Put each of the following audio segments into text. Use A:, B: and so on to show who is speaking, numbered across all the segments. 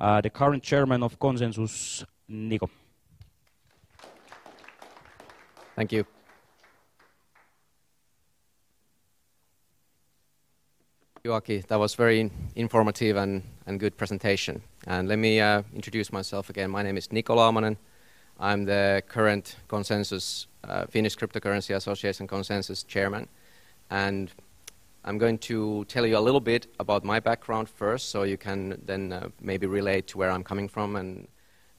A: uh, the current chairman of Konsensus, Niko.
B: Thank you. Joaki, that was very informative and, and good presentation. And let me uh, introduce myself again. My name is Niko Laamanen. I'm the current Konsensus, uh, Finnish Cryptocurrency Association Konsensus chairman. And I'm going to tell you a little bit about my background first, so you can then uh, maybe relate to where I'm coming from. And,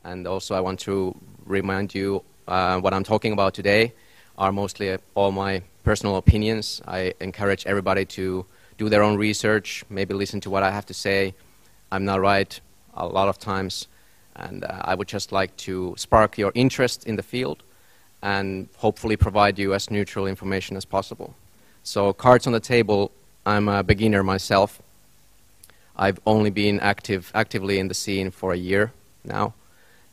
B: and also, I want to remind you uh, what I'm talking about today are mostly all my personal opinions. I encourage everybody to do their own research, maybe listen to what I have to say. I'm not right a lot of times, and uh, I would just like to spark your interest in the field and hopefully provide you as neutral information as possible. So, cards on the table, I'm a beginner myself. I've only been active, actively in the scene for a year now.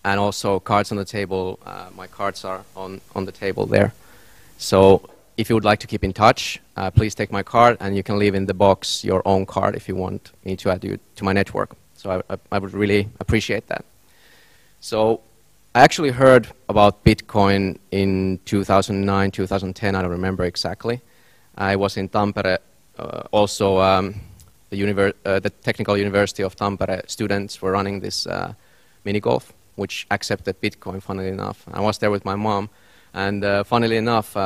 B: And also, cards on the table, uh, my cards are on, on the table there. So, if you would like to keep in touch, uh, please take my card and you can leave in the box your own card if you want me to add you to my network. So I, I, I would really appreciate that. So I actually heard about Bitcoin in 2009, 2010, I don't remember exactly. I was in Tampere, uh, also um, the, uh, the, Technical University of Tampere students were running this uh, mini golf, which accepted Bitcoin, funnily enough. I was there with my mom and funnily enough,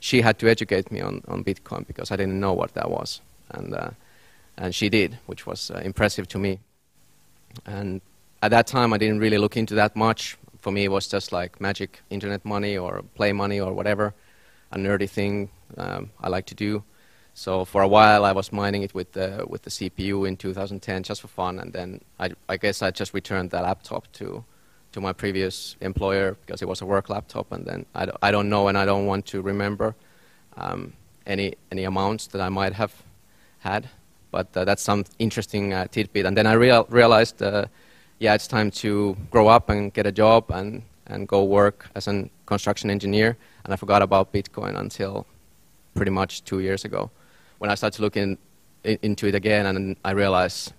B: she had to educate me on, on Bitcoin because I didn't know what that was. And, and she did, which was impressive to me. And at that time, I didn't really look into that much. For me, it was just like magic internet money or play money or whatever, a nerdy thing um, I like to do. So for a while, I was mining it with the, with the CPU in 2010 just for fun. And then I, I guess I just returned the laptop to to my previous employer because it was a work laptop, and then I, I don't know and I don't want to remember um, any any amounts that I might have had, but uh, that's some interesting uh, tidbit. And then I real, realized, uh, yeah, it's time to grow up and get a job and and go work as a construction engineer. And I forgot about Bitcoin until pretty much two years ago, when I started looking in, into it again, and I realized,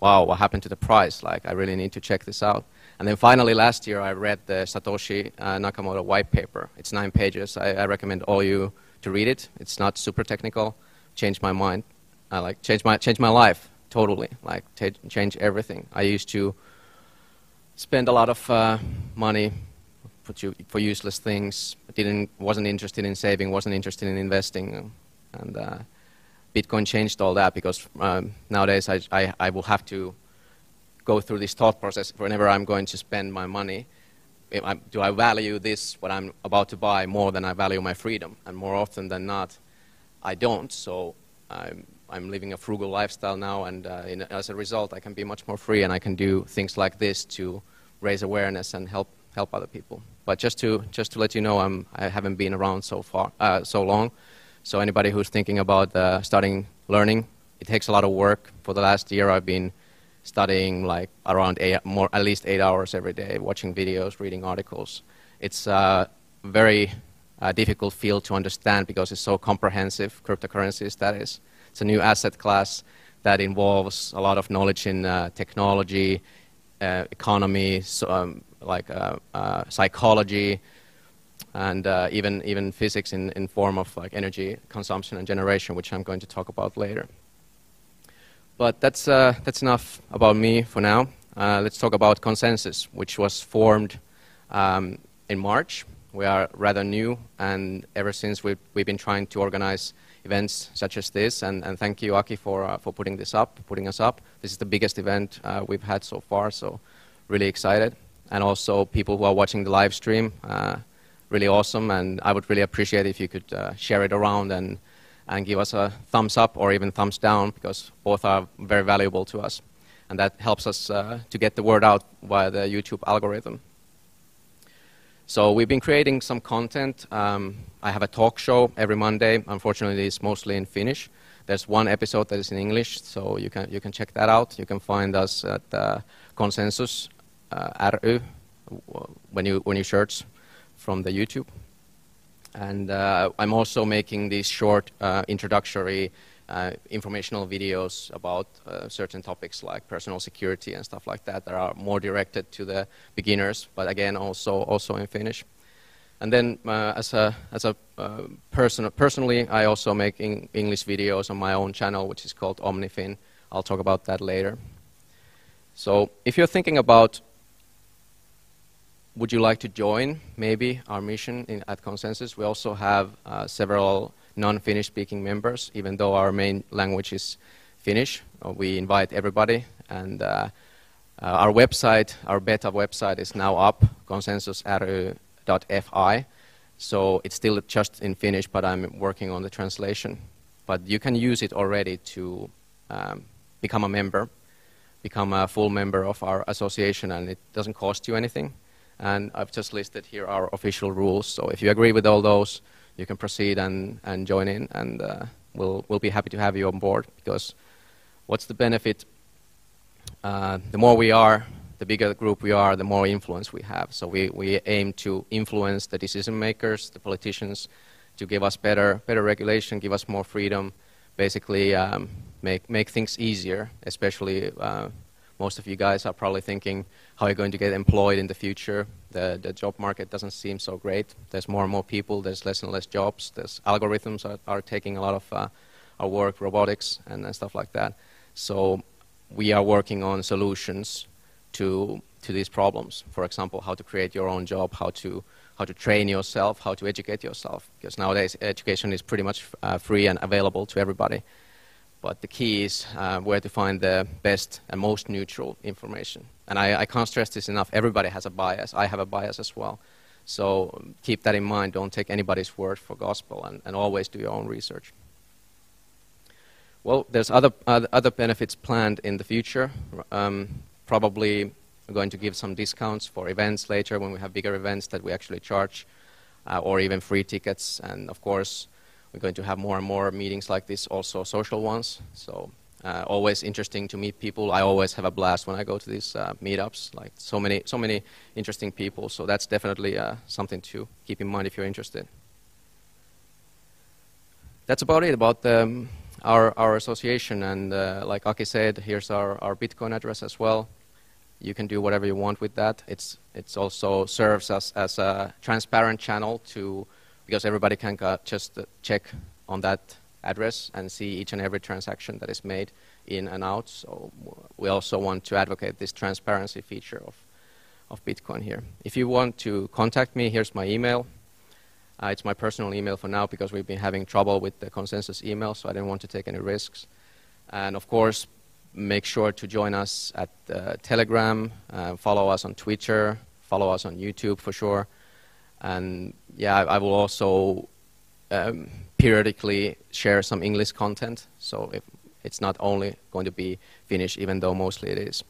B: wow, what happened to the price? Like, I really need to check this out. And then finally, last year, I read the Satoshi uh, Nakamoto white paper. It's nine pages. I, I, recommend all you to read it. It's not super technical. Changed my mind. I like changed my changed my life totally. Like t- change everything. I used to spend a lot of uh, money for, for useless things. Didn't wasn't interested in saving. Wasn't interested in investing. And uh, Bitcoin changed all that because um, nowadays I, I I will have to go through this thought process whenever I'm going to spend my money. Do I value this, what I'm about to buy, more than I value my freedom? And more often than not, I don't. So I'm, I'm living a frugal lifestyle now, and uh, in, as a result, I can be much more free and I can do things like this to raise awareness and help, help other people. But just to, just to let you know, I'm, I haven't been around so, far, uh, so long. So anybody who's thinking about uh, starting learning, it takes a lot of work. For the last year, I've been studying like around eight, more, at least eight hours every day, watching videos, reading articles. It's a very uh, difficult field to understand because it's so comprehensive, cryptocurrencies that is. It's a new asset class that involves a lot of knowledge in uh, technology, uh, economy, so, um, like uh, uh, psychology, and uh, even, even physics in, in form of like energy consumption and generation, which I'm going to talk about later. But that's, that's enough about me for now. Let's talk about Konsensus, which was formed um, in March. We are rather new, and ever since we've, we've been trying to organize events such as this. And, and thank you, Aki, for, uh, for putting this up, putting us up. This is the biggest event uh, we've had so far, so really excited. And also people who are watching the live stream, uh, really awesome. And I would really appreciate if you could uh, share it around and and give us a thumbs up or even thumbs down because both are very valuable to us. And that helps us uh, to get the word out via the YouTube algorithm. So we've been creating some content. Um, I have a talk show every Monday. Unfortunately, it's mostly in Finnish. There's one episode that is in English, so you can, you can check that out. You can find us at uh, Konsensus uh, RY when you, when you search from the YouTube. And uh, I'm also making these short uh, introductory uh, informational videos about uh, certain topics like personal security and stuff like that that are more directed to the beginners, but again also also in Finnish. And then uh, as a as a uh, person personally, I also make English videos on my own channel, which is called OmniFin. I'll talk about that later. So if you're thinking about would you like to join maybe our mission in, at Konsensus, we also have uh, several non-Finnish speaking members, even though our main language is Finnish. Uh, we invite everybody and uh, uh our website, our beta website is now up, konsensusry.fi. So it's still just in Finnish, but I'm working on the translation. But you can use it already to um, become a member, become a full member of our association, and it doesn't cost you anything. And I've just listed here our official rules. So if you agree with all those, you can proceed and, and join in, and uh, we'll, we'll be happy to have you on board because what's the benefit? Uh, the more we are, the bigger the group we are, the more influence we have. So we, we aim to influence the decision makers, the politicians, to give us better, better regulation, give us more freedom, basically um, make, make things easier, especially uh, most of you guys are probably thinking how are you're going to get employed in the future. The, the job market doesn't seem so great. There's more and more people, there's less and less jobs, there's algorithms are, are taking a lot of uh, our work, robotics and, and stuff like that. So we are working on solutions to, to these problems. For example, how to create your own job, how to, how to train yourself, how to educate yourself. Because nowadays education is pretty much uh, free and available to everybody. But the key is uh, where to find the best and most neutral information. And I, I, can't stress this enough. Everybody has a bias. I have a bias as well. So keep that in mind. Don't take anybody's word for gospel and, and always do your own research. Well, there's other, other benefits planned in the future. Um, probably going to give some discounts for events later when we have bigger events that we actually charge, uh, or even free tickets. And of course, we're going to have more and more meetings like this, also social ones. So uh, always interesting to meet people. I always have a blast when I go to these uh, meetups. Like so many, so many interesting people. So that's definitely uh, something to keep in mind if you're interested. That's about it about um, our our association. And uh, like Aki said, here's our our Bitcoin address as well. You can do whatever you want with that. It's it's also serves as as a transparent channel to because everybody can just check on that address and see each and every transaction that is made in and out. So we also want to advocate this transparency feature of, of Bitcoin here. If you want to contact me, here's my email. Uh, it's my personal email for now because we've been having trouble with the Konsensus email, so I didn't want to take any risks. And of course, make sure to join us at uh, Telegram, uh, follow us on Twitter, follow us on YouTube for sure. And yeah, I, I will also um, periodically share some English content. So if it's not only going to be Finnish, even though mostly it is.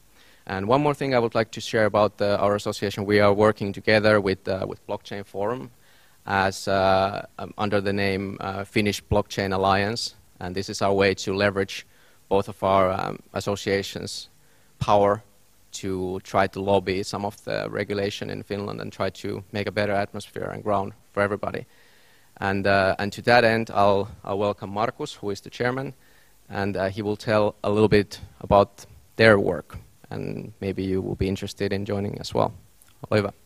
B: And one more thing I would like to share about the, our association. We are working together with, uh, with Blockchain Forum as uh, um, under the name uh, Finnish Blockchain Alliance. And this is our way to leverage both of our um, associations' power to try to lobby some of the regulation in Finland and try to make a better atmosphere and ground for everybody. And, uh, and to that end, I'll, I'll welcome Markus, who is the chairman, and uh, he will tell a little bit about their work. And maybe you will be interested in joining as well. Hyvä.